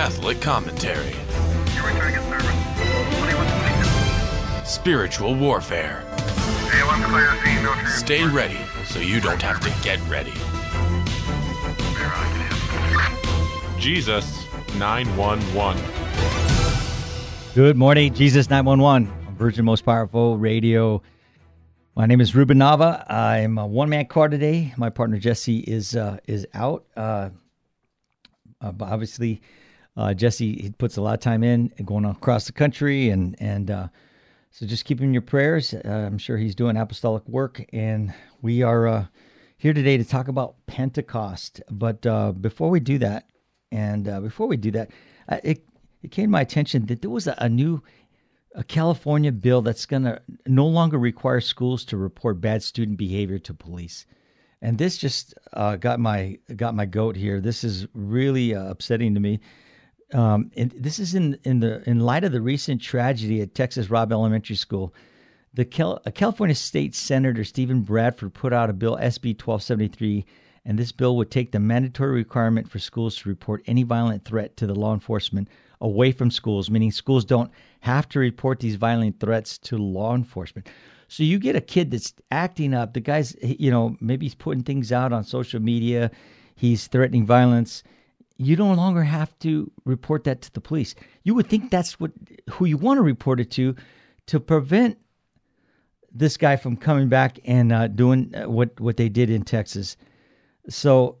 Catholic commentary. Spiritual warfare. Stay ready so you don't have to get ready. Jesus 911. Good morning, Jesus 911 on Virgin Most Powerful Radio. My name is Ruben Nava. I'm a one man car today. My partner Jesse is uh, is out. Uh, uh, obviously, uh, Jesse he puts a lot of time in going across the country, and and uh, so just keep him in your prayers. Uh, I'm sure he's doing apostolic work, and we are here today to talk about Pentecost. But before we do that, and before we do that, it it came to my attention that there was a, a new a California bill that's going to no longer require schools to report bad student behavior to police. And this just uh, got my got my goat here. This is really uh, upsetting to me. Um, and this is in in the in light of the recent tragedy at Texas Robb Elementary School. The Cal- California State Senator Steven Bradford put out a bill, SB 1273, and this bill would take the mandatory requirement for schools to report any violent threat to the law enforcement away from schools, meaning schools don't have to report these violent threats to law enforcement. So you get a kid that's acting up. The guy's, you know, maybe he's putting things out on social media. He's threatening violence. You no longer have to report that to the police. You would think that's what who you want to report it to, to prevent this guy from coming back and uh, doing uh, what what they did in Texas. So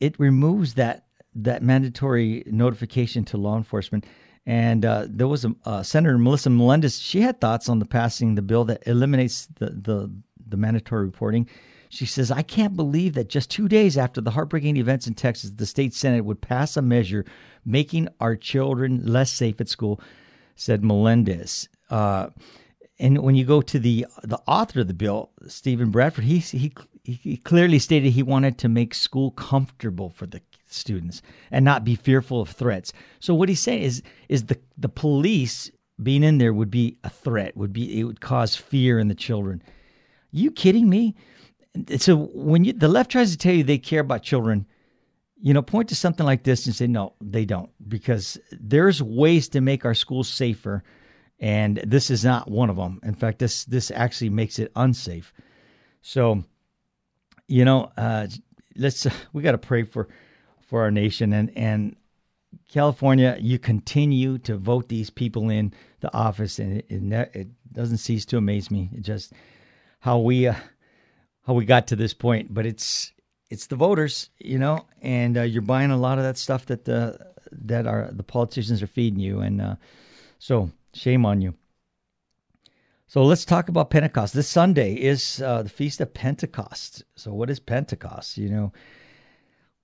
it removes that that mandatory notification to law enforcement. And uh, there was a uh, Senator Melissa Melendez. She had thoughts on the passing the bill that eliminates the, the the mandatory reporting. She says, "I can't believe that just two days after the heartbreaking events in Texas, the state senate would pass a measure making our children less safe at school," said Melendez. Uh, and when you go to the the author of the bill, Steven Bradford, he he he clearly stated he wanted to make school comfortable for the students and not be fearful of threats. So what he's saying is is the the police being in there would be a threat, would be it would cause fear in the children. you kidding me? So when you, the left tries to tell you they care about children, you know, point to something like this and say no, they don't, because there's ways to make our schools safer, and this is not one of them. In fact, this this actually makes it unsafe. So, you know, uh, let's uh, we got to pray for for our nation. And, and California, you continue to vote these people in the office, and it, it, it doesn't cease to amaze me. It just how we uh, how we got to this point. But it's it's the voters, you know, and uh, you're buying a lot of that stuff that the that are the politicians are feeding you, and uh, so shame on you. So let's talk about Pentecost. This Sunday is uh, the feast of Pentecost. So what is Pentecost? You know,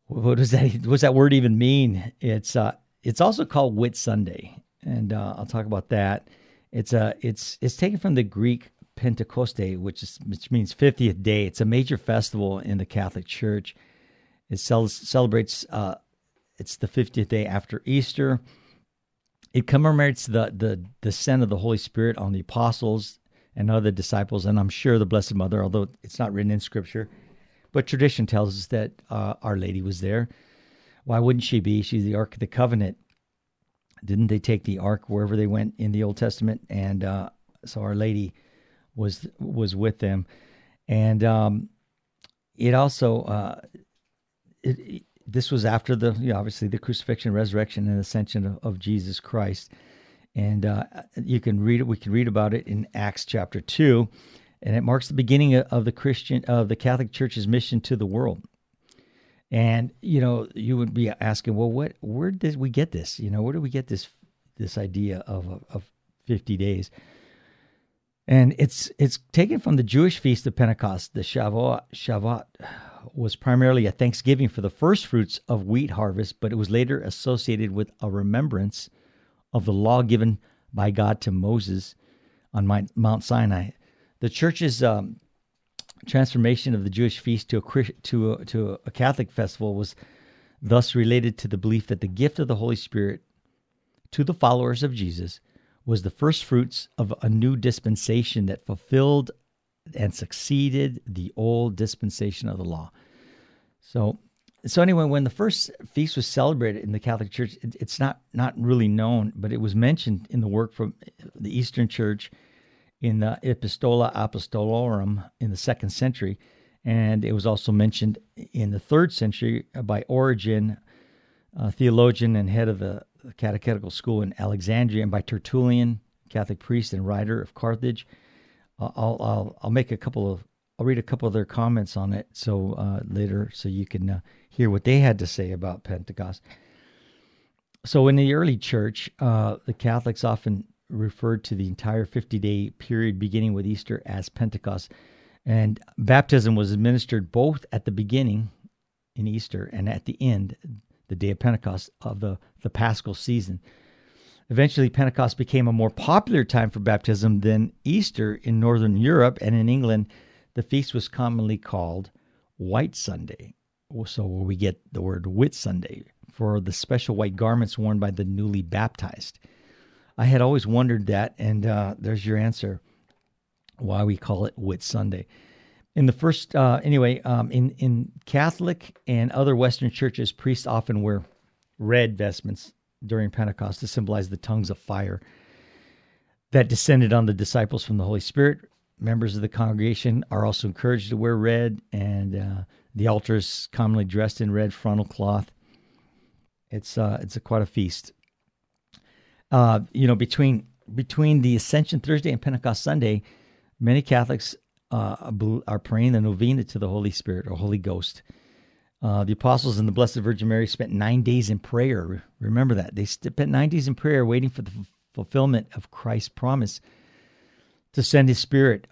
what does that what does that word even mean? It's uh, it's also called Whit Sunday, and uh, I'll talk about that. It's a uh, it's it's taken from the Greek Pentecoste, which is which means fiftieth day. It's a major festival in the Catholic Church. It celebrates uh, it's the fiftieth day after Easter. It commemorates the the descent of the Holy Spirit on the apostles and other disciples, and I'm sure the Blessed Mother, although it's not written in Scripture. But tradition tells us that uh, Our Lady was there. Why wouldn't she be? She's the Ark of the Covenant. Didn't they take the Ark wherever they went in the Old Testament? And uh, so Our Lady was was with them, and um, it also uh, it, it, this was after the you know, obviously the crucifixion, resurrection, and ascension of, of Jesus Christ. And uh, you can read it. We can read about it in Acts chapter two and it marks the beginning of the Christian of the Catholic Church's mission to the world. And you know, you would be asking, well, what? Where did we get this? You know, where did we get this this idea of of fifty days? And it's it's taken from the Jewish feast of Pentecost. The Shavuot, Shavuot was primarily a thanksgiving for the first fruits of wheat harvest, but it was later associated with a remembrance of the law given by God to Moses on Mount Sinai the church's um, transformation of the Jewish feast to a to a, to a Catholic festival was thus related to the belief that the gift of the Holy Spirit to the followers of Jesus was the first fruits of a new dispensation that fulfilled and succeeded the old dispensation of the law. So so anyway, when the first feast was celebrated in the Catholic Church, it, it's not not really known, but it was mentioned in the work from the Eastern Church in the Epistola Apostolorum in the second century, and it was also mentioned in the third century by Origen, a theologian and head of the catechetical school in Alexandria, and by Tertullian, Catholic priest and writer of Carthage. I'll, I'll, I'll make a couple of I'll read a couple of their comments on it so uh, later so you can uh, hear what they had to say about Pentecost. So in the early church, uh, the Catholics often referred to the entire 50 day period beginning with Easter as Pentecost. And baptism was administered both at the beginning in Easter and at the end, the day of Pentecost of the, the Paschal season. Eventually, Pentecost became a more popular time for baptism than Easter in Northern Europe and in England. The feast was commonly called White Sunday. So, we get the word Whit Sunday for the special white garments worn by the newly baptized. I had always wondered that, and uh, there's your answer why we call it Whit Sunday. In the first, uh, anyway, um, in, in Catholic and other Western churches, priests often wear red vestments during Pentecost to symbolize the tongues of fire that descended on the disciples from the Holy Spirit. Members of the congregation are also encouraged to wear red, and uh, the altar is commonly dressed in red frontal cloth. It's uh, it's a, quite a feast. Uh, you know, between between the Ascension Thursday and Pentecost Sunday, many Catholics uh, are praying the novena to the Holy Spirit or Holy Ghost. Uh, the apostles and the Blessed Virgin Mary spent nine days in prayer. Remember that. They spent nine days in prayer waiting for the f- fulfillment of Christ's promise to send his Spirit.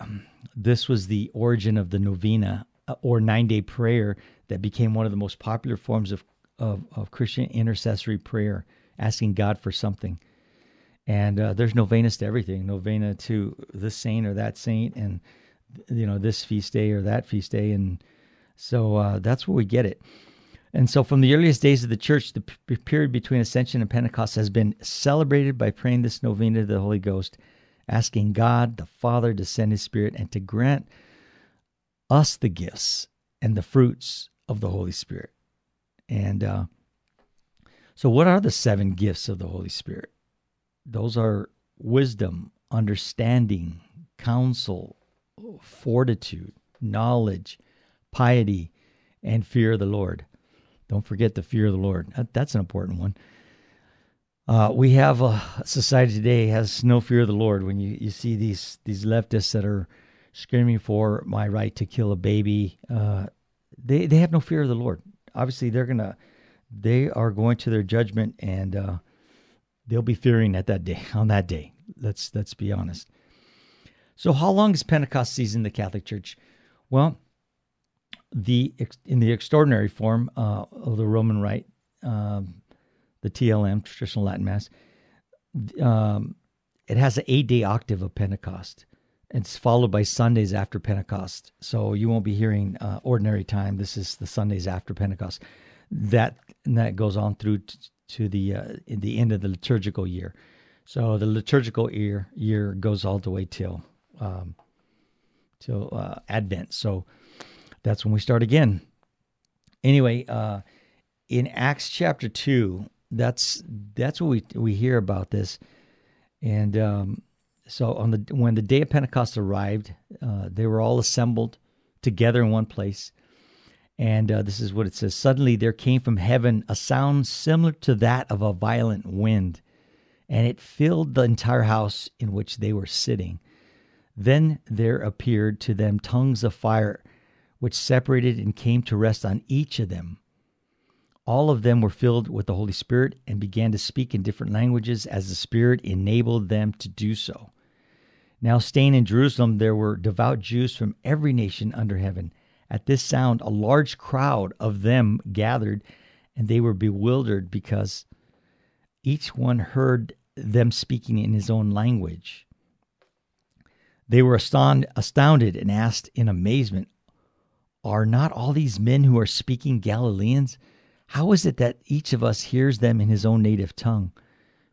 This was the origin of the novena uh, or nine day prayer that became one of the most popular forms of, of, of Christian intercessory prayer, asking God for something. And uh, there's novenas to everything novena to this saint or that saint, and you know, this feast day or that feast day. And so uh, that's where we get it. And so, from the earliest days of the church, the p- period between Ascension and Pentecost has been celebrated by praying this novena to the Holy Ghost, asking God the Father to send His Spirit and to grant us the gifts and the fruits of the Holy Spirit. And uh, so, what are the seven gifts of the Holy Spirit? Those are wisdom, understanding, counsel, fortitude, knowledge, piety, and fear of the Lord. Don't forget the fear of the Lord. That's an important one. Uh, we have a society today has no fear of the Lord. When you, you see these these leftists that are screaming for my right to kill a baby, uh, they they have no fear of the Lord. Obviously, they're gonna they are going to their judgment, and uh, they'll be fearing at that day on that day. Let's let's be honest. So, how long is Pentecost season in the Catholic Church? Well, the in the extraordinary form uh, of the Roman Rite, um, the TLM, traditional Latin Mass, um, it has an eight-day octave of Pentecost. It's followed by Sundays after Pentecost, so you won't be hearing uh, ordinary time. This is the Sundays after Pentecost. That that goes on through t- to the uh, the end of the liturgical year. So the liturgical year year goes all the way till um, till uh, Advent. So that's when we start again. Anyway, uh, in Acts chapter two, that's that's what we we hear about this, and um, so on the when the day of Pentecost arrived, uh, they were all assembled together in one place. And uh, this is what it says Suddenly there came from heaven a sound similar to that of a violent wind, and it filled the entire house in which they were sitting. Then there appeared to them tongues of fire which separated and came to rest on each of them. All of them were filled with the Holy Spirit and began to speak in different languages as the Spirit enabled them to do so. Now, staying in Jerusalem, there were devout Jews from every nation under heaven. At this sound, a large crowd of them gathered, and they were bewildered because each one heard them speaking in his own language. They were astounded and asked in amazement, are not all these men who are speaking Galileans? How is it that each of us hears them in his own native tongue?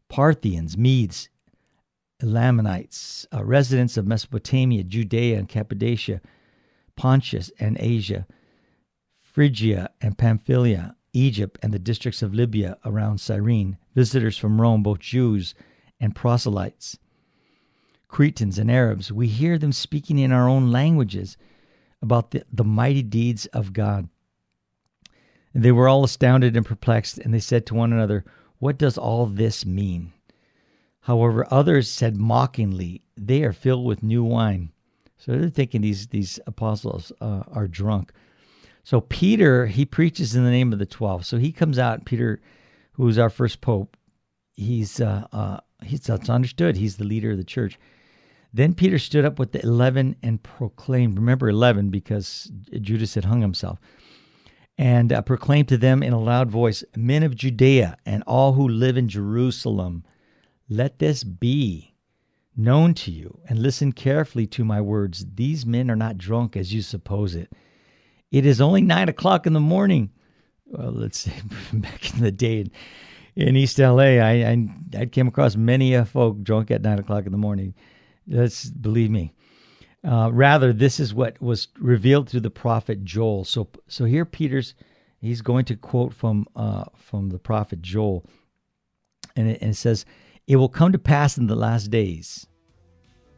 Parthians, Medes, Elamites, uh, residents of Mesopotamia, Judea and Cappadocia, Pontus and Asia, Phrygia and Pamphylia, Egypt, and the districts of Libya around Cyrene, visitors from Rome, both Jews and proselytes, Cretans and Arabs, we hear them speaking in our own languages about the, the mighty deeds of God. And they were all astounded and perplexed, and they said to one another, What does all this mean? However, others said mockingly, They are filled with new wine. So they're thinking these, these apostles uh, are drunk. So Peter, he preaches in the name of the 12. So he comes out, Peter, who is our first pope, he's, uh, uh, he's it's understood. He's the leader of the church. Then Peter stood up with the eleven and proclaimed, remember 11 because Judas had hung himself, and uh, proclaimed to them in a loud voice, Men of Judea and all who live in Jerusalem, let this be known to you, and listen carefully to my words. These men are not drunk as you suppose it. It is only nine o'clock in the morning. Well, let's say back in the day in, in East LA, I, I, I came across many a folk drunk at nine o'clock in the morning. Let's believe me. Uh, rather, this is what was revealed through the prophet Joel. So, so here Peter's he's going to quote from uh, from the prophet Joel, and it, and it says, "It will come to pass in the last days."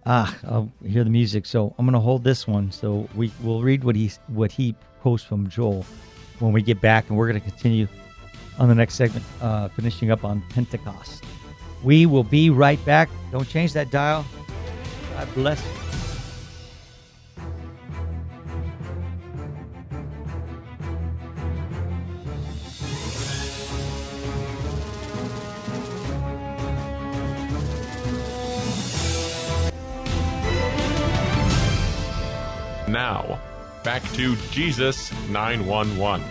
Ah, I'll hear the music. So I'm going to hold this one. So we will read what he what he quotes from Joel when we get back, and we're going to continue on the next segment, uh, finishing up on Pentecost. We will be right back. Don't change that dial. God bless you. Now, back to Jesus 911.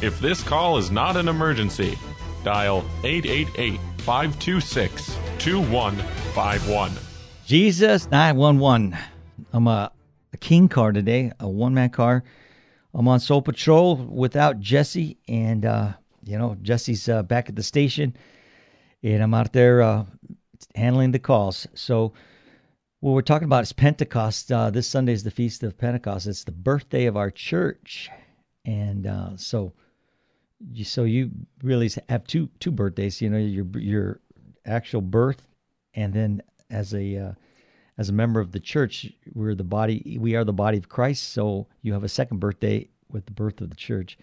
If this call is not an emergency, dial 888 526 2151. Jesus 911. I'm a, a king car today, a one man car. I'm on Soul Patrol without Jesse, and uh, you know Jesse's uh, back at the station, and I'm out there uh, handling the calls. So what we're talking about is Pentecost. Uh, this Sunday is the feast of Pentecost. It's the birthday of our church, and uh, so you, so you really have two two birthdays. You know your your actual birth, and then as a uh, as a member of the church, we're the body. We are the body of Christ. So you have a second birthday with the birth of the church.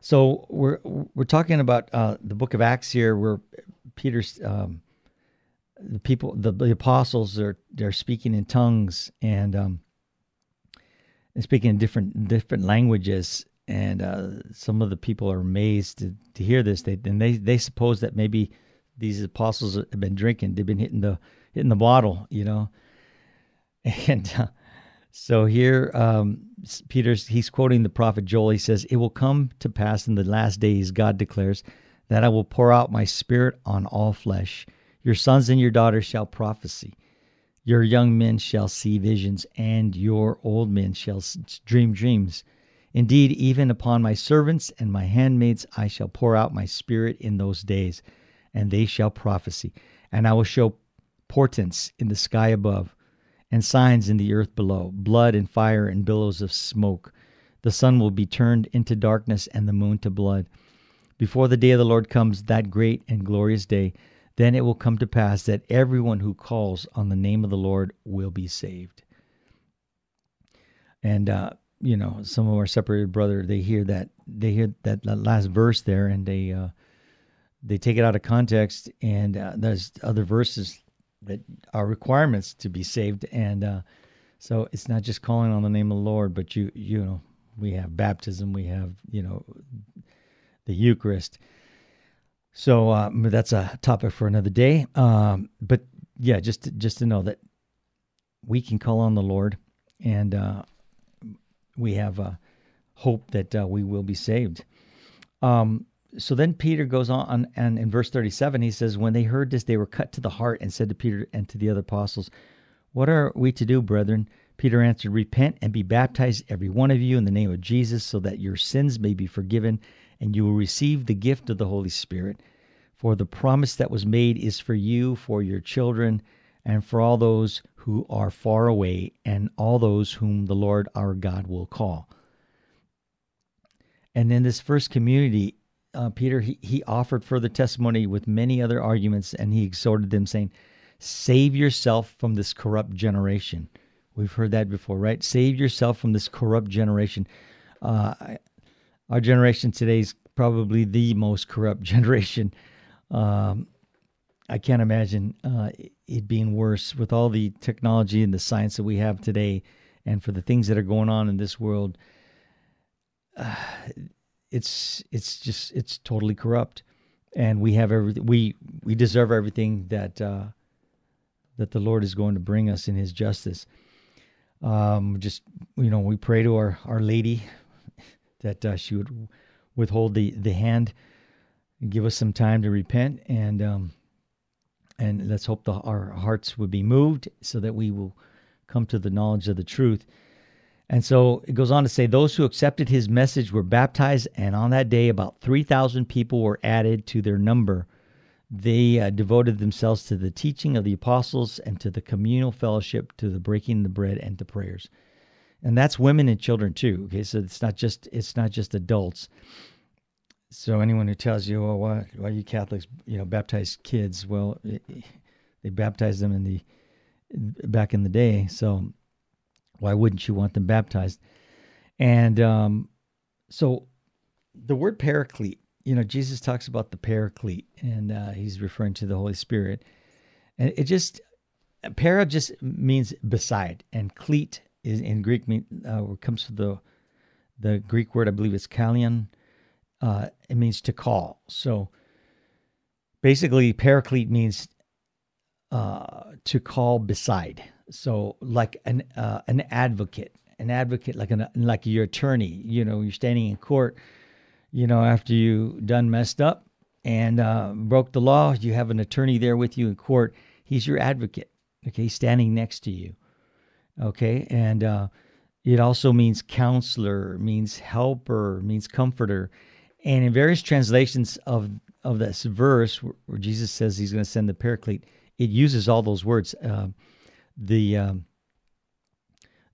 So we're we're talking about uh, the book of Acts here, where Peter's um, the people, the, the apostles are they're speaking in tongues and um, and speaking in different different languages. And uh, some of the people are amazed to, to hear this. They and they they suppose that maybe these apostles have been drinking. They've been hitting the hitting the bottle, you know. And uh, so here, um, Peter's he's quoting the prophet Joel. He says, "It will come to pass in the last days, God declares, that I will pour out my spirit on all flesh. Your sons and your daughters shall prophesy." Your young men shall see visions, and your old men shall dream dreams. Indeed, even upon my servants and my handmaids I shall pour out my spirit in those days, and they shall prophesy. And I will show portents in the sky above, and signs in the earth below blood and fire and billows of smoke. The sun will be turned into darkness, and the moon to blood. Before the day of the Lord comes, that great and glorious day, then it will come to pass that everyone who calls on the name of the Lord will be saved. And uh, you know, some of our separated brother, they hear that they hear that, that last verse there, and they uh, they take it out of context, and uh, there's other verses that are requirements to be saved, and uh, so it's not just calling on the name of the Lord, but you you know we have baptism, we have you know the Eucharist. So um, that's a topic for another day. Um, but yeah, just to, just to know that we can call on the Lord, and uh, we have a hope that uh, we will be saved. Um, so then Peter goes on, and in verse 37, he says, When they heard this, they were cut to the heart and said to Peter and to the other apostles, What are we to do, brethren? Peter answered, Repent and be baptized, every one of you, in the name of Jesus, so that your sins may be forgiven, and you will receive the gift of the Holy Spirit. For the promise that was made is for you, for your children, and for all those who are far away, and all those whom the Lord our God will call. And in this first community, uh, Peter, he, he offered further testimony with many other arguments, and he exhorted them, saying, Save yourself from this corrupt generation. We've heard that before, right? Save yourself from this corrupt generation. Uh, our generation today is probably the most corrupt generation. Um, I can't imagine uh, it being worse with all the technology and the science that we have today, and for the things that are going on in this world. Uh, it's it's just it's totally corrupt, and we have every we we deserve everything that uh, that the Lord is going to bring us in His justice. Um, just you know, we pray to our our Lady that uh, she would withhold the the hand and give us some time to repent and um, and let's hope the, our hearts would be moved so that we will come to the knowledge of the truth. And so it goes on to say, those who accepted his message were baptized, and on that day, about 3,000 people were added to their number. They uh, devoted themselves to the teaching of the apostles and to the communal fellowship, to the breaking of the bread, and to prayers. And that's women and children too. Okay, so it's not just it's not just adults. So anyone who tells you, "Oh, why, why you Catholics, you know, baptize kids?" Well, it, they baptized them in the back in the day. So why wouldn't you want them baptized? And um, so the word paraclete, you know, Jesus talks about the paraclete, and uh, he's referring to the Holy Spirit. And it just, para just means beside, and cleat is in Greek mean uh, comes from the the Greek word I believe it's kalion. Uh, it means to call. So basically, paraclete means uh, to call beside so like an uh, an advocate, an advocate like an like your attorney. You know, you're standing in court. You know, after you done messed up and uh, broke the law, you have an attorney there with you in court. He's your advocate. Okay, standing next to you. Okay, and uh, it also means counselor, means helper, means comforter, and in various translations of of this verse where, Jesus says He's going to send the Paraclete, it uses all those words. Uh, the um,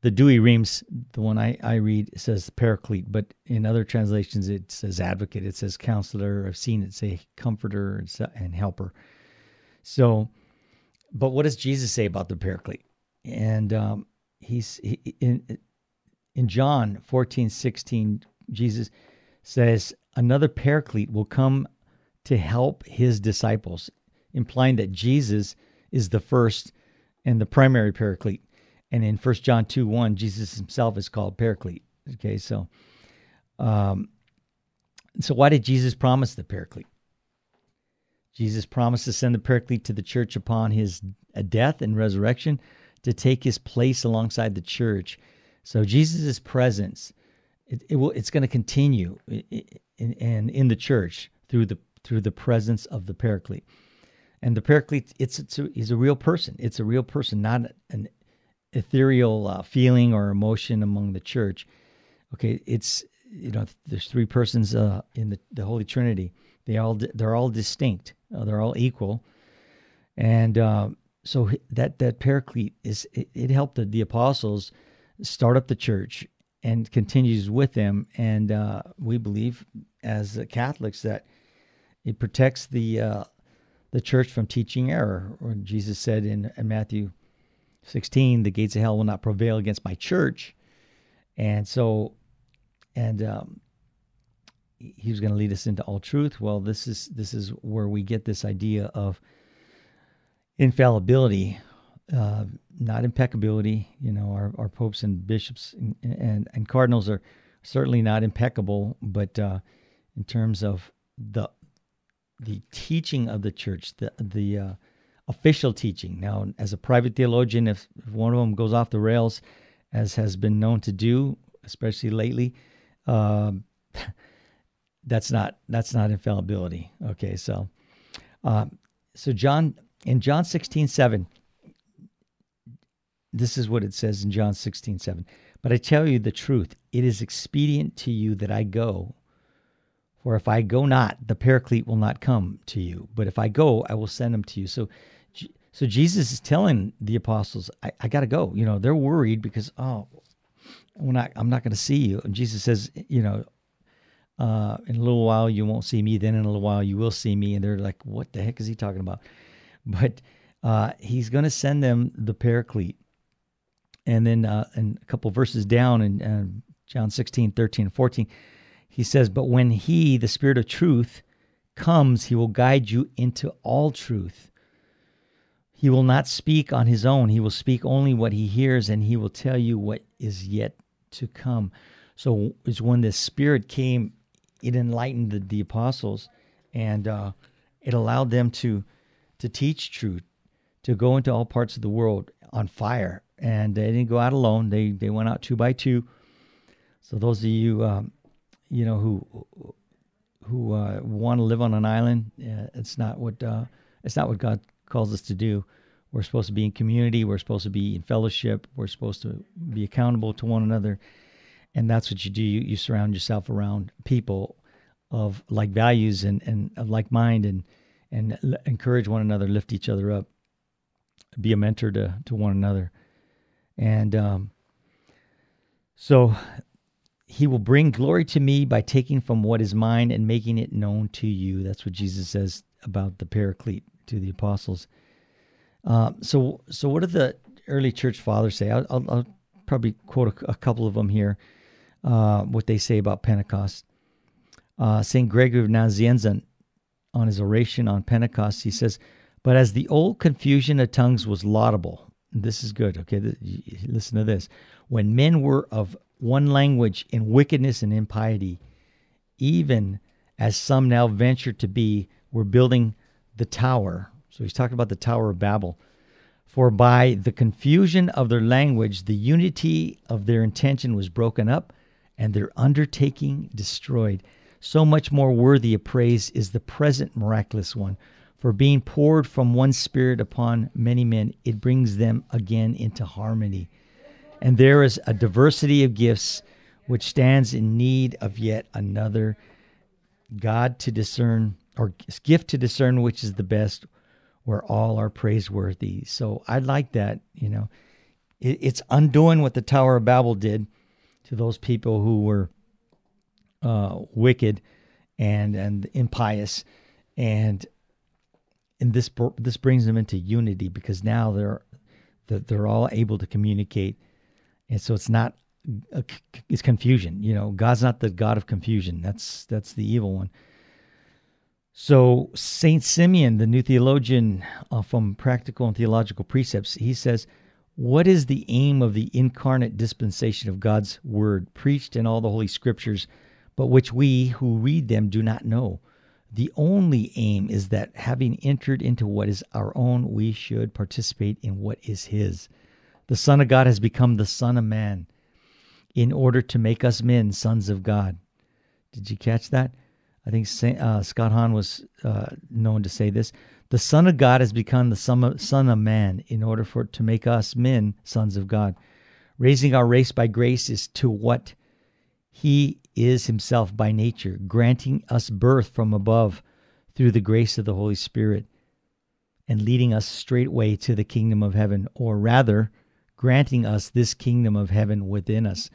the Douay-Rheims, the one I, I read, says paraclete, but in other translations it says advocate, it says counselor. I've seen it say comforter and helper. So, but what does Jesus say about the paraclete? And um, he's he, in in John 14, 16, Jesus says another paraclete will come to help his disciples, implying that Jesus is the first and the primary paraclete. And in 1 John 2 1, Jesus himself is called paraclete. Okay, so um, so why did Jesus promise the paraclete? Jesus promised to send the paraclete to the church upon his uh, death and resurrection to take his place alongside the church. So Jesus' presence, it, it will, it's going to continue in, in, in the church through the through the presence of the paraclete. And the Paraclete, it's, it's a, he's a real person. It's a real person, not an ethereal uh, feeling or emotion among the church. Okay, it's you know there's three persons uh, in the, the Holy Trinity. They all they're all distinct. Uh, they're all equal, and uh, so that that Paraclete is it, it helped the, the, apostles start up the church and continues with them. And uh, we believe as Catholics that it protects the uh, the church from teaching error. Or Jesus said in, in Matthew 16, the gates of hell will not prevail against my church. And so, and um, he was going to lead us into all truth. Well, this is this is where we get this idea of infallibility, uh, not impeccability. You know, our, our popes and bishops and, and, and cardinals are certainly not impeccable, but uh, in terms of the the teaching of the church, the the uh, official teaching. Now, as a private theologian, if, if, one of them goes off the rails, as has been known to do, especially lately, uh, that's not that's not infallibility. Okay, so uh, so John in John sixteen seven. This is what it says in John sixteen seven. But I tell you the truth, it is expedient to you that I go. For if I go not, the Paraclete will not come to you. But if I go, I will send him to you. So, so Jesus is telling the apostles, I, I got to go. You know, they're worried because, oh, when I, I'm not going to see you. And Jesus says, you know, Uh, in a little while, you won't see me. Then in a little while, you will see me. And they're like, what the heck is he talking about? But uh, he's going to send them the paraclete. And then uh, and a couple verses down in uh, John 16, 13, and 14, he says, But when he, the Spirit of truth, comes, he will guide you into all truth. He will not speak on his own. He will speak only what he hears, and he will tell you what is yet to come. So it's when the Spirit came, it enlightened the, the apostles, and uh, it allowed them to to teach truth, to go into all parts of the world on fire. And they didn't go out alone; they they went out two by two. So those of you, um, you know, who who uh, want to live on an island, uh, it's not what uh, it's not what God calls us to do. We're supposed to be in community. We're supposed to be in fellowship. We're supposed to be accountable to one another, and that's what you do. You, you surround yourself around people of like values and, and of like mind, and and l- encourage one another, lift each other up, be a mentor to to one another, and um, so he will bring glory to me by taking from what is mine and making it known to you. That's what Jesus says about the Paraclete to the apostles. Uh, so, so what did the early church fathers say? I'll, I'll, I'll probably quote a, a, couple of them here. Uh, what they say about Pentecost. Uh, Saint Gregory of Nazianzen, on his oration on Pentecost, he says, "But as the old confusion of tongues was laudable, this is good. Okay, listen to this. When men were of one language in wickedness and impiety, even as some now venture to be, were building the tower. So he's talking about the Tower of Babel. For by the confusion of their language, the unity of their intention was broken up, and their undertaking destroyed. So much more worthy of praise is the present miraculous one. For being poured from one Spirit upon many men, it brings them again into harmony and there is a diversity of gifts which stands in need of yet another God to discern, or gift to discern which is the best, where all are praiseworthy. So I like that, you know. It, it's undoing what the Tower of Babel did to those people who were uh, wicked and and impious, and and this this brings them into unity because now they're they're all able to communicate and so it's not it's confusion. You know, God's not the God of confusion. That's that's the evil one. So Saint Simeon, the new theologian uh, from Practical and Theological Precepts, he says, "What is the aim of the incarnate dispensation of God's word preached in all the holy scriptures, but which we who read them do not know?" The only aim is that having entered into what is our own, we should participate in what is His. The Son of God has become the Son of Man in order to make us men sons of God. Did you catch that? I think uh, Scott Hahn was uh, known to say this. The Son of God has become the son of, son of Man in order for to make us men sons of God. Raising our race by grace is to what He is Himself by nature, granting us birth from above through the grace of the Holy Spirit, and leading us straightway to the kingdom of heaven, or rather, granting us this kingdom of heaven within us.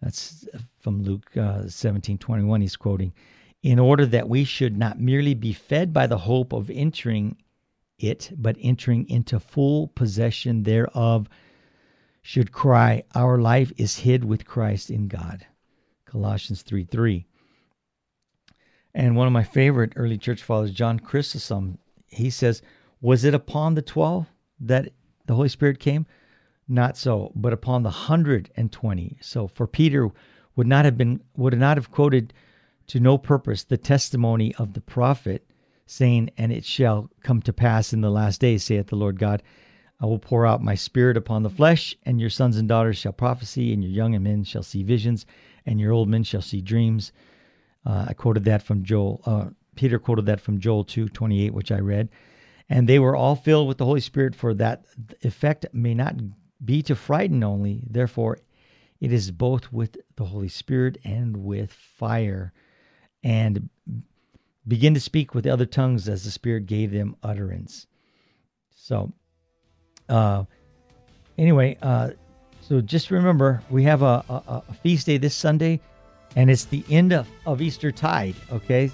That's from Luke uh, 17 21, he's quoting. In order that we should not merely be fed by the hope of entering it, but entering into full possession thereof, should cry, Our life is hid with Christ in God. Colossians 3 3. And one of my favorite early church fathers, John Chrysostom, he says, Was it upon the 12 that the Holy Spirit came? Not so, but upon the hundred and twenty. So for Peter would not have been would not have quoted to no purpose the testimony of the prophet, saying, And it shall come to pass in the last days, saith the Lord God, I will pour out my spirit upon the flesh, and your sons and daughters shall prophesy, and your young men shall see visions, and your old men shall see dreams. Uh, I quoted that from Joel. Uh, Peter quoted that from Joel two twenty eight, which I read. And they were all filled with the Holy Spirit, for that effect may not be to frighten only. Therefore, it is both with the Holy Spirit and with fire. And begin to speak with other tongues as the Spirit gave them utterance. So, uh, anyway, uh, so just remember we have a, a, a, feast day this Sunday. and it's the end of, of Easter tide. Okay,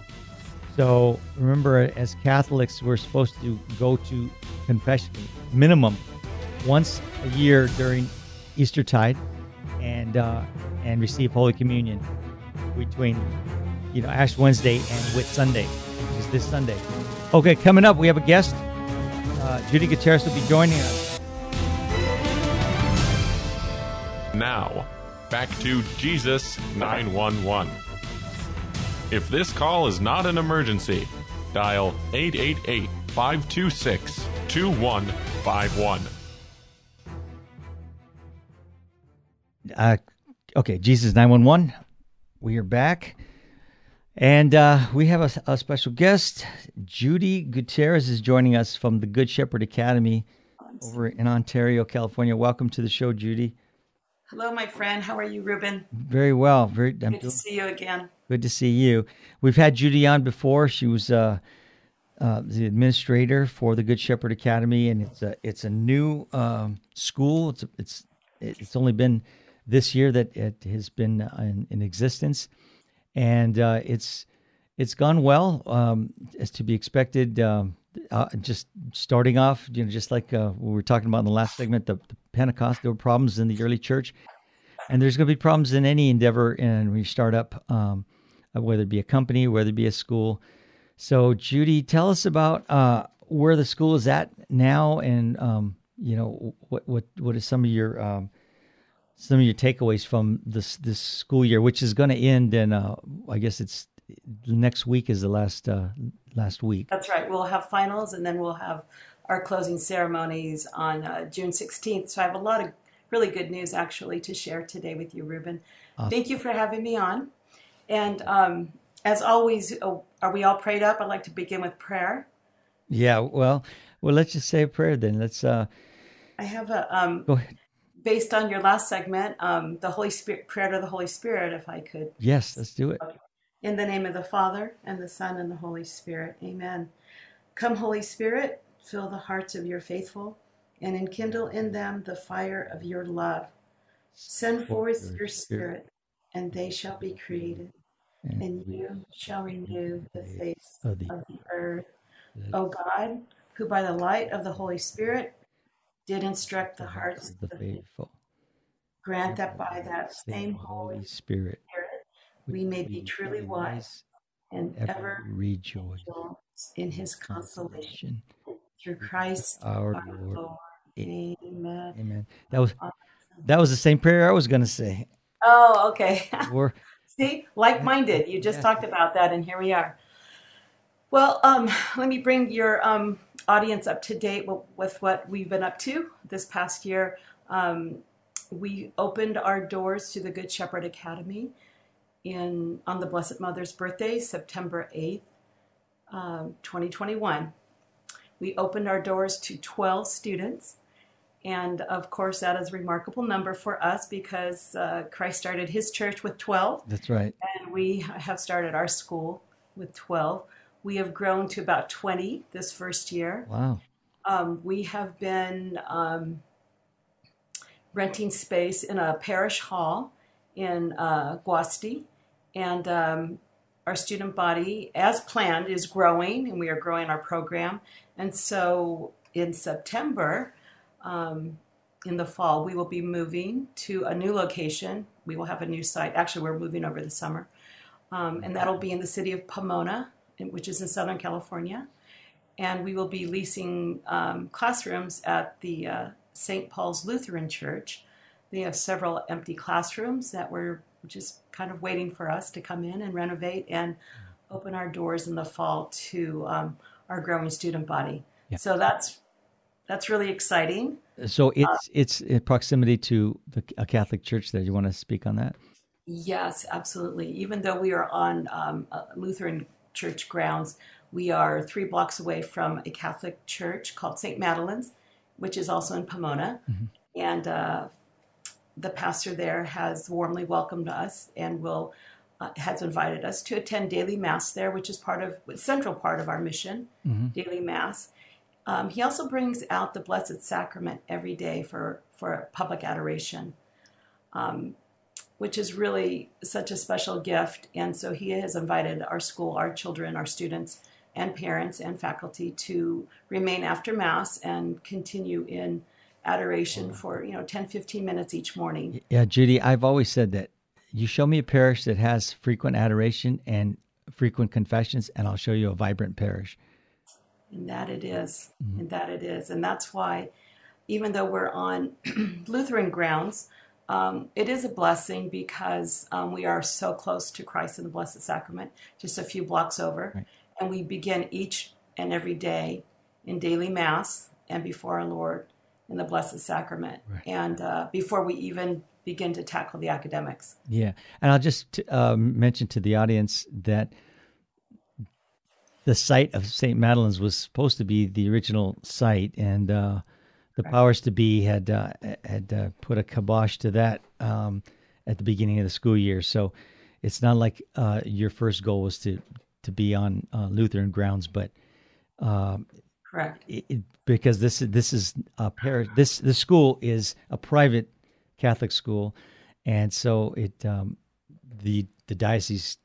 so remember, as Catholics, we're supposed to go to confession minimum once a year during Easter tide, and uh, and receive Holy Communion between you know Ash Wednesday and Whit Sunday, which is this Sunday. Okay, coming up, we have a guest. Uh, Judy Gutierrez will be joining us. Now, back to Jesus 911. If this call is not an emergency, dial 888 526 2151. Uh, okay, Jesus 911. We are back. And uh, we have a, a, special guest. Judy Gutierrez is joining us from the Good Shepherd Academy over in Ontario, California. Welcome to the show, Judy. Hello, my friend. How are you, Ruben? Very well. Very good I'm to see you again. Good to see you. We've had Judy on before. She was uh, uh, the administrator for the Good Shepherd Academy, and it's a it's a new um, school. It's it's it's only been this year that it has been in, in existence and uh, it's it's gone well um, as to be expected. Um, uh, just starting off, you know, just like uh, we were talking about in the last segment, the, the Pentecost, there were problems in the early church, and there's going to be problems in any endeavor and you start up, um, uh, whether it be a company, whether it be a school. So, Judy, tell us about uh, where the school is at now, and um, you know what what what is some of your um, some of your takeaways from this this school year, which is going to end in uh, I guess it's next week is the last uh, last week. That's right. We'll have finals, and then we'll have our closing ceremonies on uh, June 16th. So I have a lot of really good news actually to share today with you, Ruben. Awesome. Thank you for having me on. And um, as always, oh, are we all prayed up? I'd like to begin with prayer. Yeah. Well, well, let's just say a prayer then. Let's. uh I have a. Um, Go ahead based on your last segment, um, the Holy Spirit, prayer to the Holy Spirit, if I could. Yes, let's do it. In the name of the Father, and the Son, and the Holy Spirit. Amen. Come, Holy Spirit, fill the hearts of your faithful, and enkindle in them the fire of your love. Send forth your Spirit, and they shall be created, and you shall renew the face of the earth. O God, who by the light of the Holy Spirit did instruct the hearts of the faithful. Grant that by that same Holy Spirit we may be truly wise and ever rejoice in his consolation. Through Christ our Lord. Amen. Amen. That was that was the same prayer I was going to say. Oh, okay. We're, See, like-minded. You just yeah. talked about that, and here we are. Well, um, let me bring your um, audience up to date with what we've been up to this past year. Um, we opened our doors to the Good Shepherd Academy in on the Blessed Mother's birthday, September 8th, um, 2021. We opened our doors to 12 students. And of course, that is a remarkable number for us because uh, Christ started his church with 12. That's right. And we have started our school with 12. We have grown to about 20 this first year. Wow. Um, we have been um, renting space in a parish hall in uh, Guasti. And um, our student body, as planned, is growing, and we are growing our program. And so in September, um, in the fall, we will be moving to a new location. We will have a new site. Actually, we're moving over the summer. Um, and that'll be in the city of Pomona, which is in Southern California. And we will be leasing um, classrooms at the uh, St. Paul's Lutheran Church. They have several empty classrooms that we're just kind of waiting for us to come in and renovate and open our doors in the fall to um, our growing student body. Yeah. So that's that's really exciting. So it's uh, it's in proximity to the, a Catholic church. There, you want to speak on that? Yes, absolutely. Even though we are on um, Lutheran church grounds. We are three blocks away from a Catholic church called St. Madeleine's, which is also in Pomona. Mm-hmm. And uh, the pastor there has warmly welcomed us and will uh, has invited us to attend daily mass there, which is part of central part of our mission, mm-hmm. daily mass. Um, he also brings out the Blessed Sacrament every day for for public adoration. Um, which is really such a special gift. And so he has invited our school, our children, our students, and parents and faculty to remain after Mass and continue in adoration mm-hmm. for, you know, 10, 15 minutes each morning. Yeah, Judy, I've always said that you show me a parish that has frequent adoration and frequent confessions, and I'll show you a vibrant parish. And that it is. Mm-hmm. And that it is. And that's why, even though we're on Lutheran grounds, um, it is a blessing because um, we are so close to Christ and the Blessed Sacrament, just a few blocks over. Right. And we begin each and every day in daily Mass and before our Lord in the Blessed Sacrament. Right. And uh, before we even begin to tackle the academics. Yeah, and I'll just um, mention to the audience that the site of St. Madeleine's was supposed to be the original site, and uh, the powers to be had uh, had uh, put a kibosh to that um, at the beginning of the school year. So it's not like uh, your first goal was to to be on uh, Lutheran grounds, but um, Correct. it, it- because this is this is a parish. This the school is a private Catholic school, and so it um, the the diocese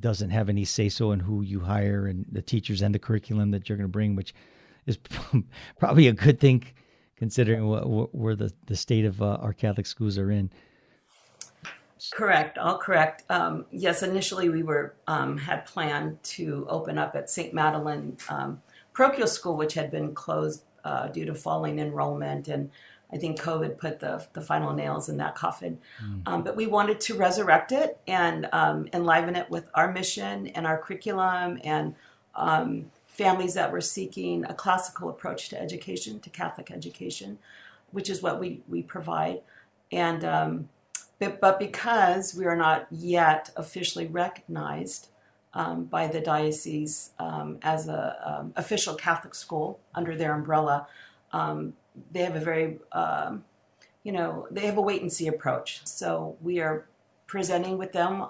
doesn't have any say so in who you hire and the teachers and the curriculum that you're going to bring, which is probably a good thing considering what, what, where the the state of uh, our Catholic schools are in. Correct, all correct. Um, yes, initially we were um, had planned to open up at St. Madeleine um, Parochial School, which had been closed uh, due to falling enrollment, and I think COVID put the the final nails in that coffin. Um, but we wanted to resurrect it and um, enliven it with our mission and our curriculum and um, families that were seeking a classical approach to education, to Catholic education, which is what we we provide, and um, but, but because we are not yet officially recognized um, by the diocese um, as a um, official Catholic school under their umbrella, um, they have a very, um, you know, they have a wait and see approach. So we are presenting with them.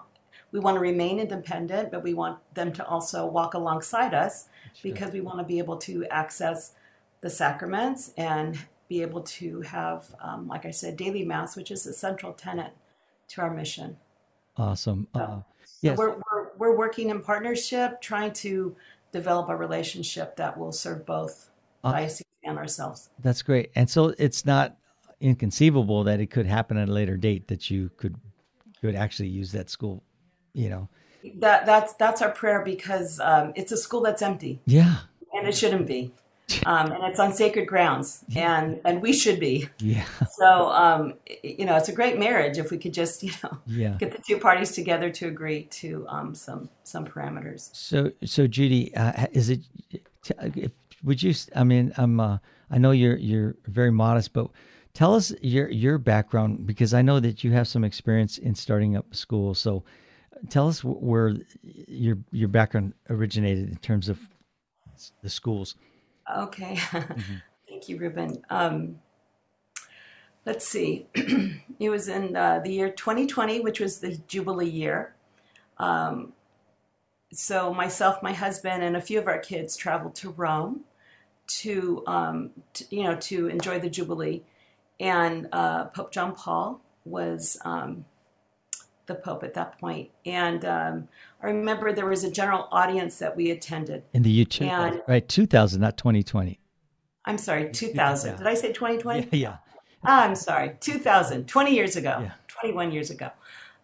We want to remain independent, but we want them to also walk alongside us because we want to be able to access the sacraments and be able to have, um, like I said, daily mass, which is a central tenet to our mission. Awesome. Uh, So yes. we're, we're, we're working in partnership, trying to develop a relationship that will serve both Uh, diocese and ourselves. That's great. And so it's not inconceivable that it could happen at a later date that you could could actually use that school, you know. That that's that's our prayer because um, it's a school that's empty Yeah. and it shouldn't be, um, and it's on sacred grounds, and and we should be. Yeah. So um, you know, it's a great marriage if we could just you know Yeah. get the two parties together to agree to um, some some parameters. So so Judy, uh, is it would you i mean, I'm uh, I know you're you're very modest, but tell us your your background because I know that you have some experience in starting up a school. So tell us where your your background originated in terms of the schools. Okay. Thank you, Ruben. Um, let's see. it was in uh, the year 2020, which was the Jubilee year. Um, so myself, my husband, and a few of our kids traveled to Rome to, um, to you know, to enjoy the Jubilee. And uh, Pope John Paul was um, the Pope at that point. And um, I remember there was a general audience that we attended. In the two, And- right, 2000, not 2020. I'm sorry, 2000. Did I say 2020? Yeah, yeah. I'm sorry, 2000, 20 years ago, Yeah. 21 years ago.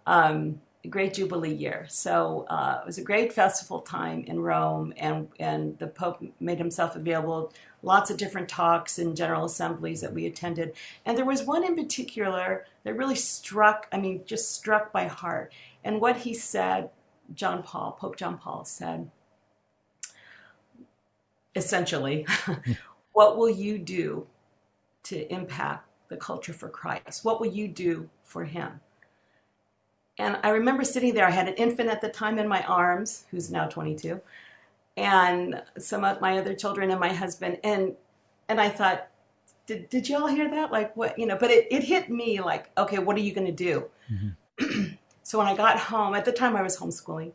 Um, great Jubilee year. So uh, it was a great festival time in Rome, and, and the Pope made himself available. Lots of different talks and general assemblies that we attended. And there was one in particular that really struck, I mean, just struck my heart. And what he said, John Paul, Pope John Paul said, essentially, what will you do to impact the culture for Christ? What will you do for him? And I remember sitting there, I had an infant at the time in my arms, who's now 22, and some of my other children and my husband. And and I thought, did, did you all hear that? Like what, you know, but it, it hit me like, okay, what are you going to do? so when I got home, at the time I was homeschooling,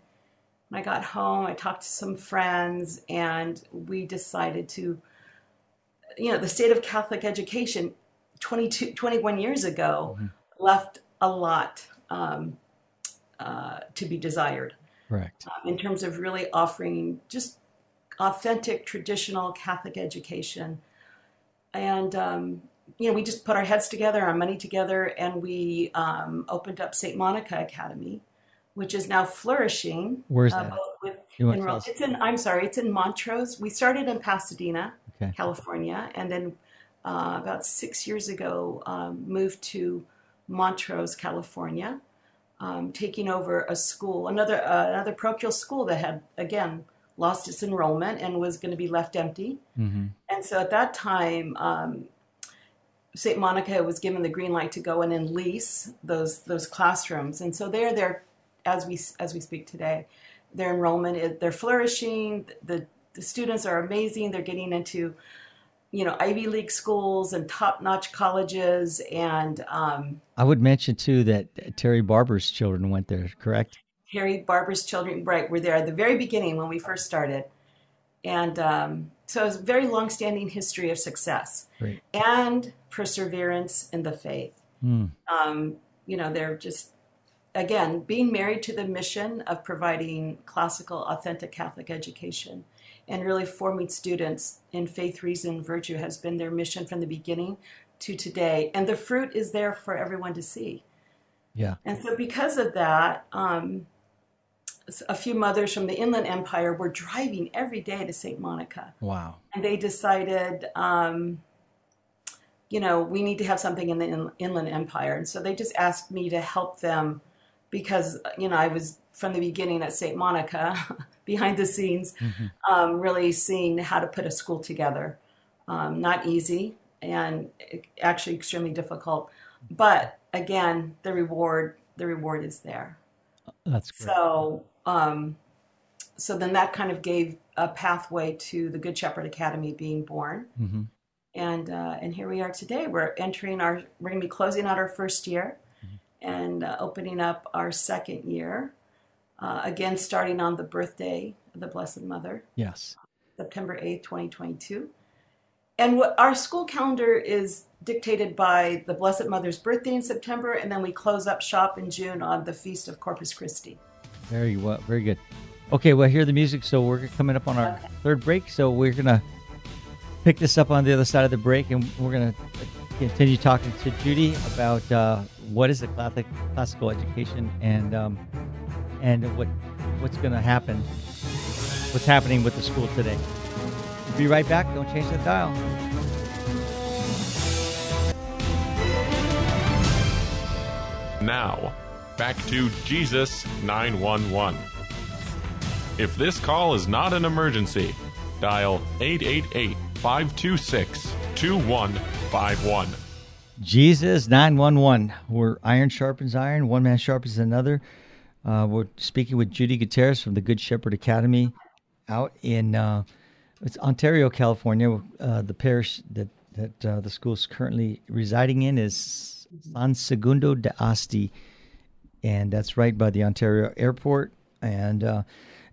when I got home, I talked to some friends and we decided to, you know, the state of Catholic education 22, 21 years ago left a lot um, uh, to be desired Correct. um, in terms of really offering just authentic traditional Catholic education. And, um, you know, we just put our heads together, our money together, and we um, opened up St. Monica Academy, which is now flourishing. Where's uh, that? with You want to tell it's in, I'm sorry, it's in Montrose. We started in Pasadena, Okay. California, and then uh, about six years ago um, moved to Montrose, California, um, taking over a school, another uh, another parochial school that had again lost its enrollment and was going to be left empty. hmm And so at that time, um, St. Monica was given the green light to go in and lease those those classrooms, and so they're there as we as we speak today. Their enrollment is they're flourishing. The the students are amazing. They're getting into you know Ivy League schools and top notch colleges, and um, I would mention too that Terry Barber's children went there. Correct. Harry Barber's children, right, were there at the very beginning when we first started. And um, so it's a very long standing history of success Great. and perseverance in the faith. Mm. Um, you know, they're just, again, being married to the mission of providing classical, authentic Catholic education and really forming students in faith, reason, virtue has been their mission from the beginning to today. And the fruit is there for everyone to see. Yeah. And so, because of that, um, a few mothers from the Inland Empire were driving every day to St. Monica. Wow. And they decided, um, you know, we need to have something in the in- Inland Empire. And so they just asked me to help them because, you know, I was from the beginning at St. Monica, behind the scenes, um, really seeing how to put a school together. Um, not easy and actually extremely difficult. But again, the reward, the reward is there. That's great. So, um, so then that kind of gave a pathway to the Good Shepherd Academy being born, hmm and uh, and here we are today. We're entering our, we're going to be closing out our first year, and uh, opening up our second year. Uh, again, starting on the birthday of the Blessed Mother, Yes. September eighth, twenty twenty two. And what our school calendar is dictated by the Blessed Mother's birthday in September, and then we close up shop in June on the feast of Corpus Christi. Very well. Very good. Okay. Well, hear the music. So we're coming up on our Okay. third break. So we're gonna pick this up on the other side of the break, and we're gonna continue talking to Judy about uh, what is a Catholic classical education and um, and what what's gonna happen, what's happening with the school today. We'll be right back. Don't change the dial. Now, back to Jesus 911. If this call is not an emergency, dial 888 526 2151. Jesus 911. We're iron sharpens iron, one man sharpens another. Uh, we're speaking with Judy Gutierrez from the Good Shepherd Academy out in uh, it's Ontario, California. Uh, the parish that, that uh, the school is currently residing in is San Secondo de Asti, and that's right by the Ontario airport. And uh,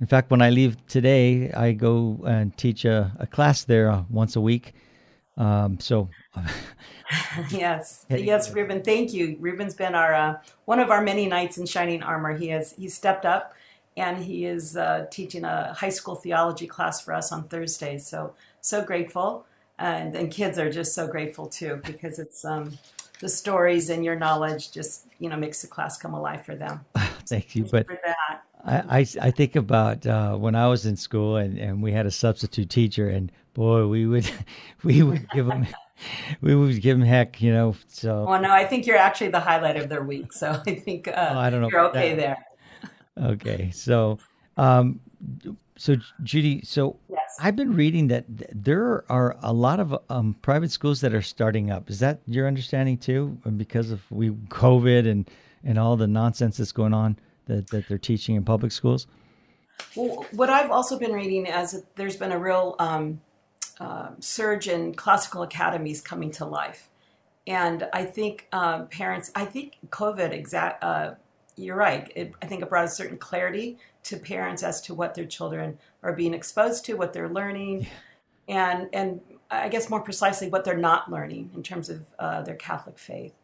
in fact, when I leave today, I go and teach a, a class there uh, once a week. Um, so yes, yes, Ruben. Thank you. Ruben's been our uh, one of our many knights in shining armor. He has he's stepped up, and he is uh, teaching a high school theology class for us on Thursdays. So so grateful, and and kids are just so grateful too because it's um, the stories and your knowledge just you know makes the class come alive for them. thank you. But For that, I, I, I think about uh, when I was in school and, and we had a substitute teacher and boy we would we would give them we would give them heck you know so well, no, I think you're actually the highlight of their week. So I think uh, Oh, I don't know you're okay that. there. okay so um so Judy so Yes. I've been reading that there are a lot of um, private schools that are starting up is that your understanding too And because of we COVID and and all the nonsense that's going on that, that they're teaching in public schools Well, what I've also been reading as there's been a real um, uh, surge in classical academies coming to life, and I think um, parents. I think COVID exact. Uh, you're right. It, I think it brought a certain clarity to parents as to what their children are being exposed to, what they're learning, and and I guess more precisely what they're not learning in terms of uh, their Catholic faith.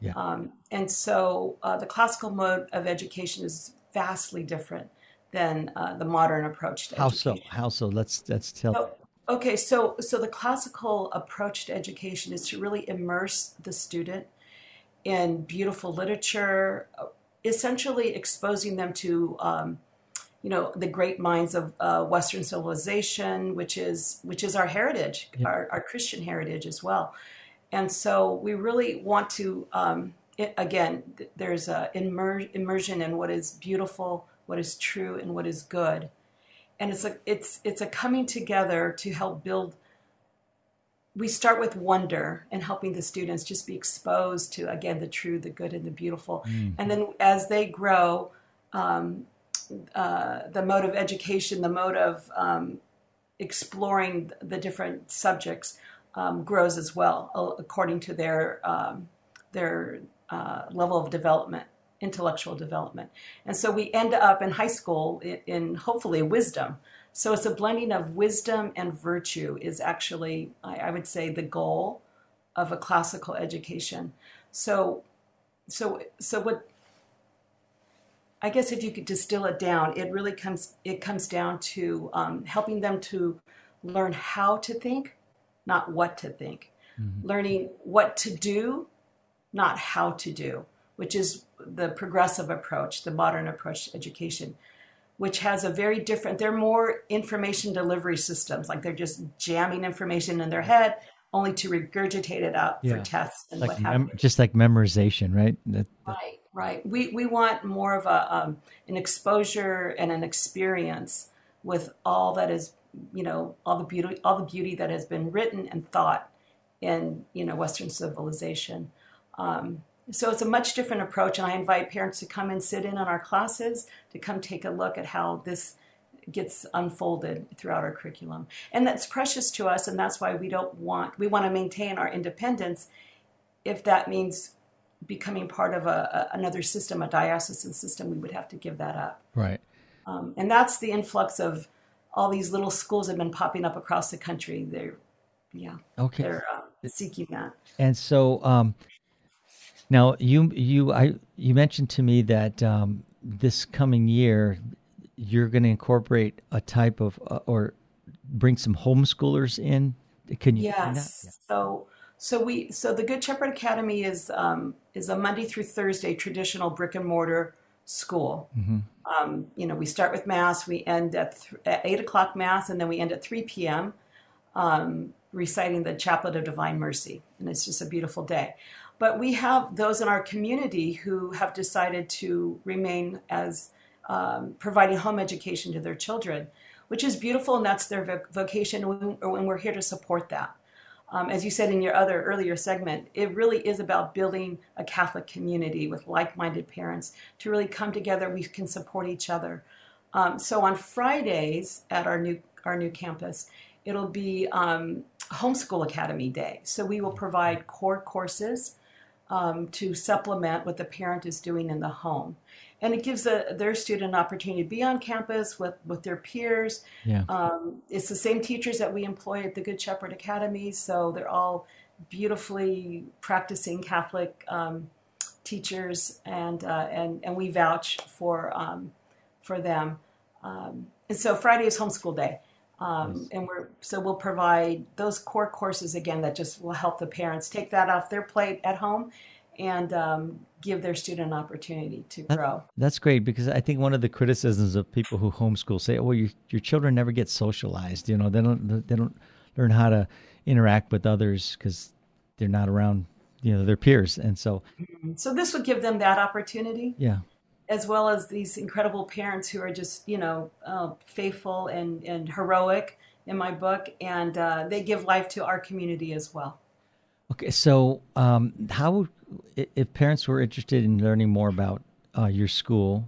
Yeah. Um, and so uh, the classical mode of education is vastly different than uh, the modern approach to How education. so? How so? Let's let's tell. So, okay, so so the classical approach to education is to really immerse the student in beautiful literature, uh, essentially exposing them to um, you know the great minds of uh, Western civilization, which is which is our heritage, Yeah. our, our Christian heritage as well. And so we really want to um, it, again, there's a immer- immersion in what is beautiful, what is true, and what is good and it's a it's it's a coming together to help build we start with wonder and helping the students just be exposed to again the true the good and the beautiful. And then as they grow um, uh, the mode of education the mode of um, exploring the different subjects um, grows as well uh, according to their um, their uh, level of development intellectual development. And so we end up in high school in, in hopefully wisdom. So it's a blending of wisdom and virtue is actually I, I would say the goal of a classical education. So so so what I guess if you could distill it down, it really comes it comes down to um, helping them to learn how to think, not what to think. Learning what to do, not how to do, which is the progressive approach, the modern approach to education, which has a very different. They're more information delivery systems, like they're just jamming information in their head, only to regurgitate it out Yeah. for tests and like what have mem- just like memorization, right? That, that- Right, right. We we want more of a um, an exposure and an experience with all that is, you know, all the beauty, all the beauty that has been written and thought in you know Western civilization. Um, so it's a much different approach, and I invite parents to come and sit in on our classes to come take a look at how this gets unfolded throughout our curriculum, and that's precious to us, and that's why we don't want we want to maintain our independence, if that means becoming part of a, a another system, a diocesan system, we would have to give that up. right. Um, and that's the influx of all these little schools that have been popping up across the country. They're, yeah, Okay. they're uh, seeking that. And so um, now you you I you mentioned to me that um, this coming year you're going to incorporate a type of uh, or bring some homeschoolers in. Can you? Yes. So, so we, so the Good Shepherd Academy is um, is a Monday through Thursday traditional brick and mortar school. Um, you know, we start with mass, we end at, th- at eight o'clock mass, and then we end at three p.m. Um, reciting the Chaplet of Divine Mercy, and it's just a beautiful day. But we have those in our community who have decided to remain as um, providing home education to their children, which is beautiful, and that's their voc- vocation, and we- and we're here to support that. Um, as you said in your other earlier segment, it really is about building a Catholic community with like-minded parents to really come together. We can support each other. Um, so on Fridays at our new our new campus, it'll be um, Homeschool Academy Day. So we will provide core courses um, to supplement what the parent is doing in the home. And it gives a, their student an opportunity to be on campus with, with their peers. Yeah. Um, it's the same teachers that we employ at the Good Shepherd Academy, so they're all beautifully practicing Catholic um, teachers, and, uh, and, and we vouch for, um, for them. Um, and so Friday is homeschool day. Um, and we're so we'll provide those core courses again that just will help the parents take that off their plate at home and um, give their student an opportunity to grow. That's great because I think one of the criticisms of people who homeschool say, "Well, your your children never get socialized. You know, they don't they don't learn how to interact with others because they're not around, you know, their peers." And so, So this would give them that opportunity, yeah, as well as these incredible parents who are just you know uh, faithful and and heroic in my book, and uh, they give life to our community as well. okay. So, um, how if parents were interested in learning more about uh, your school,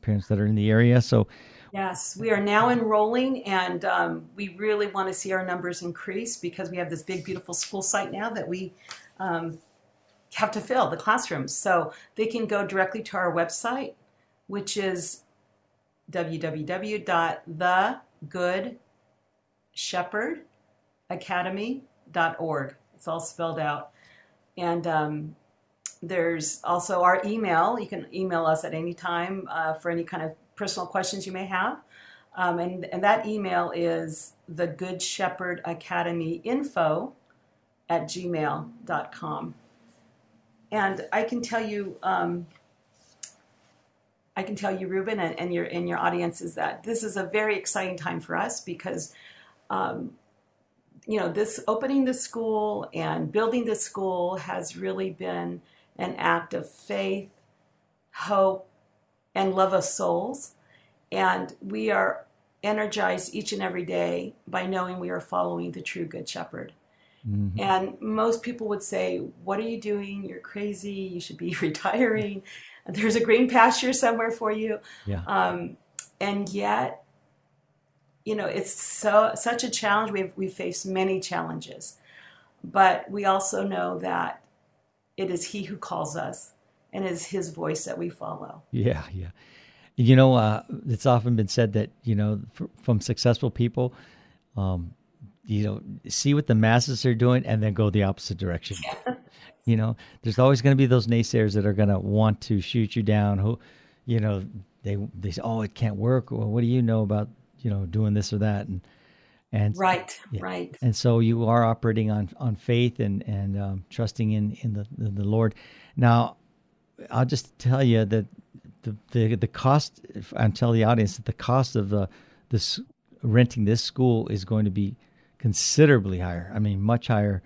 parents that are in the area, so Yes, we are now enrolling, and um, we really want to see our numbers increase because we have this big, beautiful school site now that we um, have to fill the classrooms. So they can go directly to our website, which is www.thegoodshepherdacademy.org. It's all spelled out. And um, there's also our email. You can email us at any time uh, for any kind of personal questions you may have. Um, and, and that email is the Good Shepherd Academy info at gmail.com. And I can tell you, um, I can tell you, Ruben, and, and your and your audience is that this is a very exciting time for us because, um, you know, this opening the school and building the school has really been an act of faith, hope, and love of souls, and we are energized each and every day by knowing we are following the true Good Shepherd. Mm-hmm. And most people would say, What are you doing? You're crazy. You should be retiring. There's a green pasture somewhere for you. Yeah. Um, and yet, you know, it's so such a challenge. We've we faced many challenges, but we also know that it is He who calls us, and it is His voice that we follow. Yeah, yeah. You know, uh, it's often been said that you know, from successful people, um, you know, see what the masses are doing and then go the opposite direction. Yeah. You know, there's always going to be those naysayers that are going to want to shoot you down. Who, you know, they they say, "Oh, it can't work." Well, what do you know about you know doing this or that? And and right, yeah. right. And so you are operating on on faith and and um, trusting in in the, the the Lord. Now, I'll just tell you that the the the cost. And tell the audience that the cost of the this renting this school is going to be considerably higher. I mean, much higher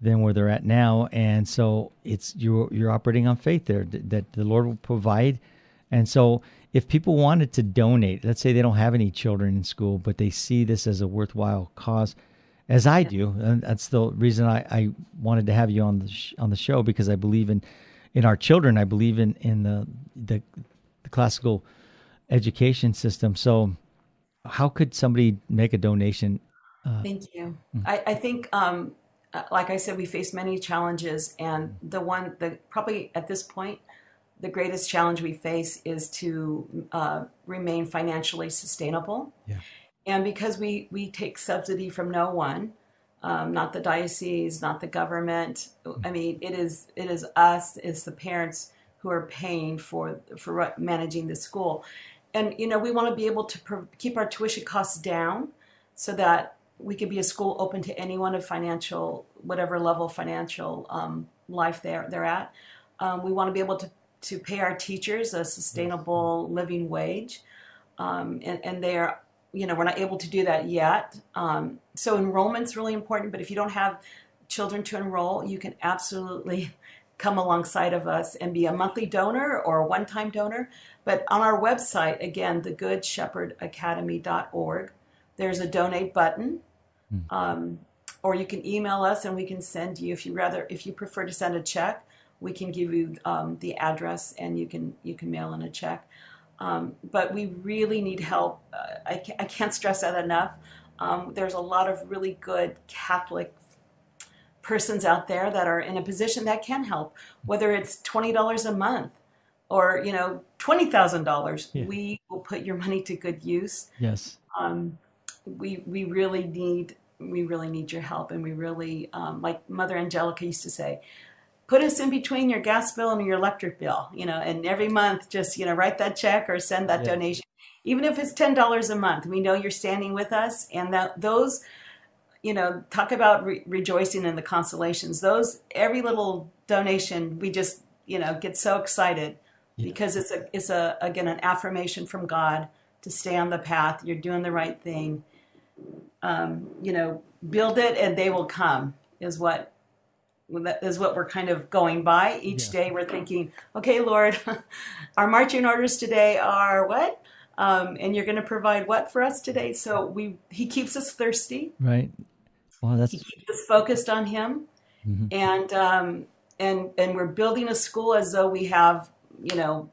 than where they're at now. And so it's you're you're operating on faith there that, that the Lord will provide. And so if people wanted to donate, let's say they don't have any children in school, but they see this as a worthwhile cause, as I do, and that's the reason I, I wanted to have you on the sh- on the show because I believe in in our children. I believe in in the the, the classical education system. So, how could somebody make a donation uh, Thank you. Mm-hmm. I, I, think, um, uh, like I said, we face many challenges, and the one, the probably at this point, the greatest challenge we face is to uh, remain financially sustainable. Yeah. And because we we take subsidy from no one, um, not the diocese, not the government. I mean, it is it is us, it's the parents who are paying for for managing the school, and you know we want to be able to pro- keep our tuition costs down so that we could be a school open to anyone of financial, whatever level financial um, life they're they're at. Um, we want to be able to to pay our teachers a sustainable living wage, um, and, and they're you know we're not able to do that yet. Um, so enrollment's really important. But if you don't have children to enroll, you can absolutely come alongside of us and be a monthly donor or a one-time donor. But on our website, again, thegoodshepherdacademy.org there's a donate button. Mm. Um, or you can email us and we can send you if you rather if you prefer to send a check we can give you um, the address and you can you can mail in a check um, but we really need help uh, I, can't, I can't stress that enough um, there's a lot of really good catholic persons out there that are in a position that can help whether it's $20 a month or you know $20000 yeah. we will put your money to good use yes um, we we really need we really need your help, and we really um, like Mother Angelica used to say, put us in between your gas bill and your electric bill, you know, and every month just you know write that check or send that yeah. donation, even if it's ten dollars a month. We know you're standing with us, and that those. You know, talk about re- rejoicing in the consolations. Those every little donation, we just you know get so excited yeah. because it's a it's a again an affirmation from God to stay on the path. You're doing the right thing, um, you know, build it and they will come is what is what we're kind of going by each yeah. day. We're thinking, okay, Lord, our marching orders today are what, um, and you're going to provide what for us today. So we He keeps us thirsty, right? Well, that's He keeps us focused on Him, mm-hmm. and um, and and we're building a school as though we have, you know,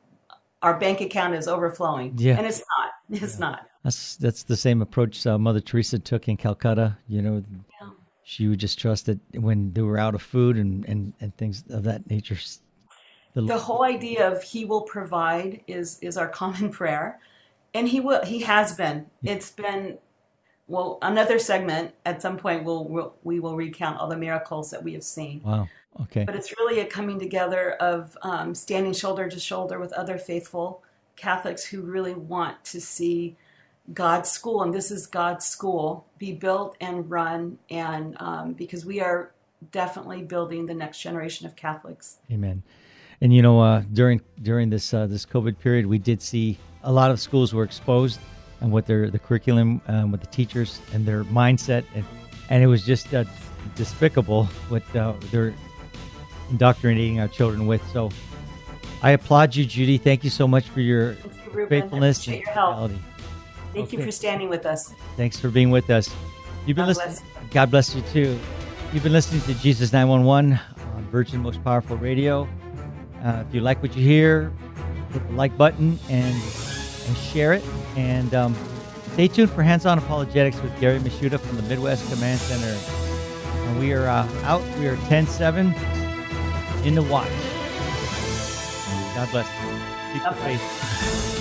our bank account is overflowing, yeah. and it's not. It's yeah. not. That's that's the same approach uh, Mother Teresa took in Calcutta. You know, yeah. she would just trust that when they were out of food and and, and things of that nature. The, the whole idea of He will provide is is our common prayer, and He will. He has been. It's been well, another segment at some point we'll, we'll we will recount all the miracles that we have seen. Wow. Okay. But it's really a coming together of um, standing shoulder to shoulder with other faithful Catholics who really want to see God's school, and this is God's school, be built and run, and um, because we are definitely building the next generation of Catholics. Amen. And you know, uh, during during this uh, this COVID period, we did see a lot of schools were exposed and what their the curriculum, um, with the teachers and their mindset, and and it was just uh, despicable what uh, they're indoctrinating our children with. So, I applaud you, Judy. Thank you so much for your you, faithfulness and your Thank you for standing with us. Thanks for being with us. You've been God listening. bless. God bless you too. You've been listening to Jesus 911 on Virgin Most Powerful Radio. Uh, if you like what you hear, hit the like button and and share it. And um, stay tuned for Hands On Apologetics with Gary Michuta from the Midwest Command Center. And we are uh, out. We are 10 7 in the watch. God bless you. Keep the faith.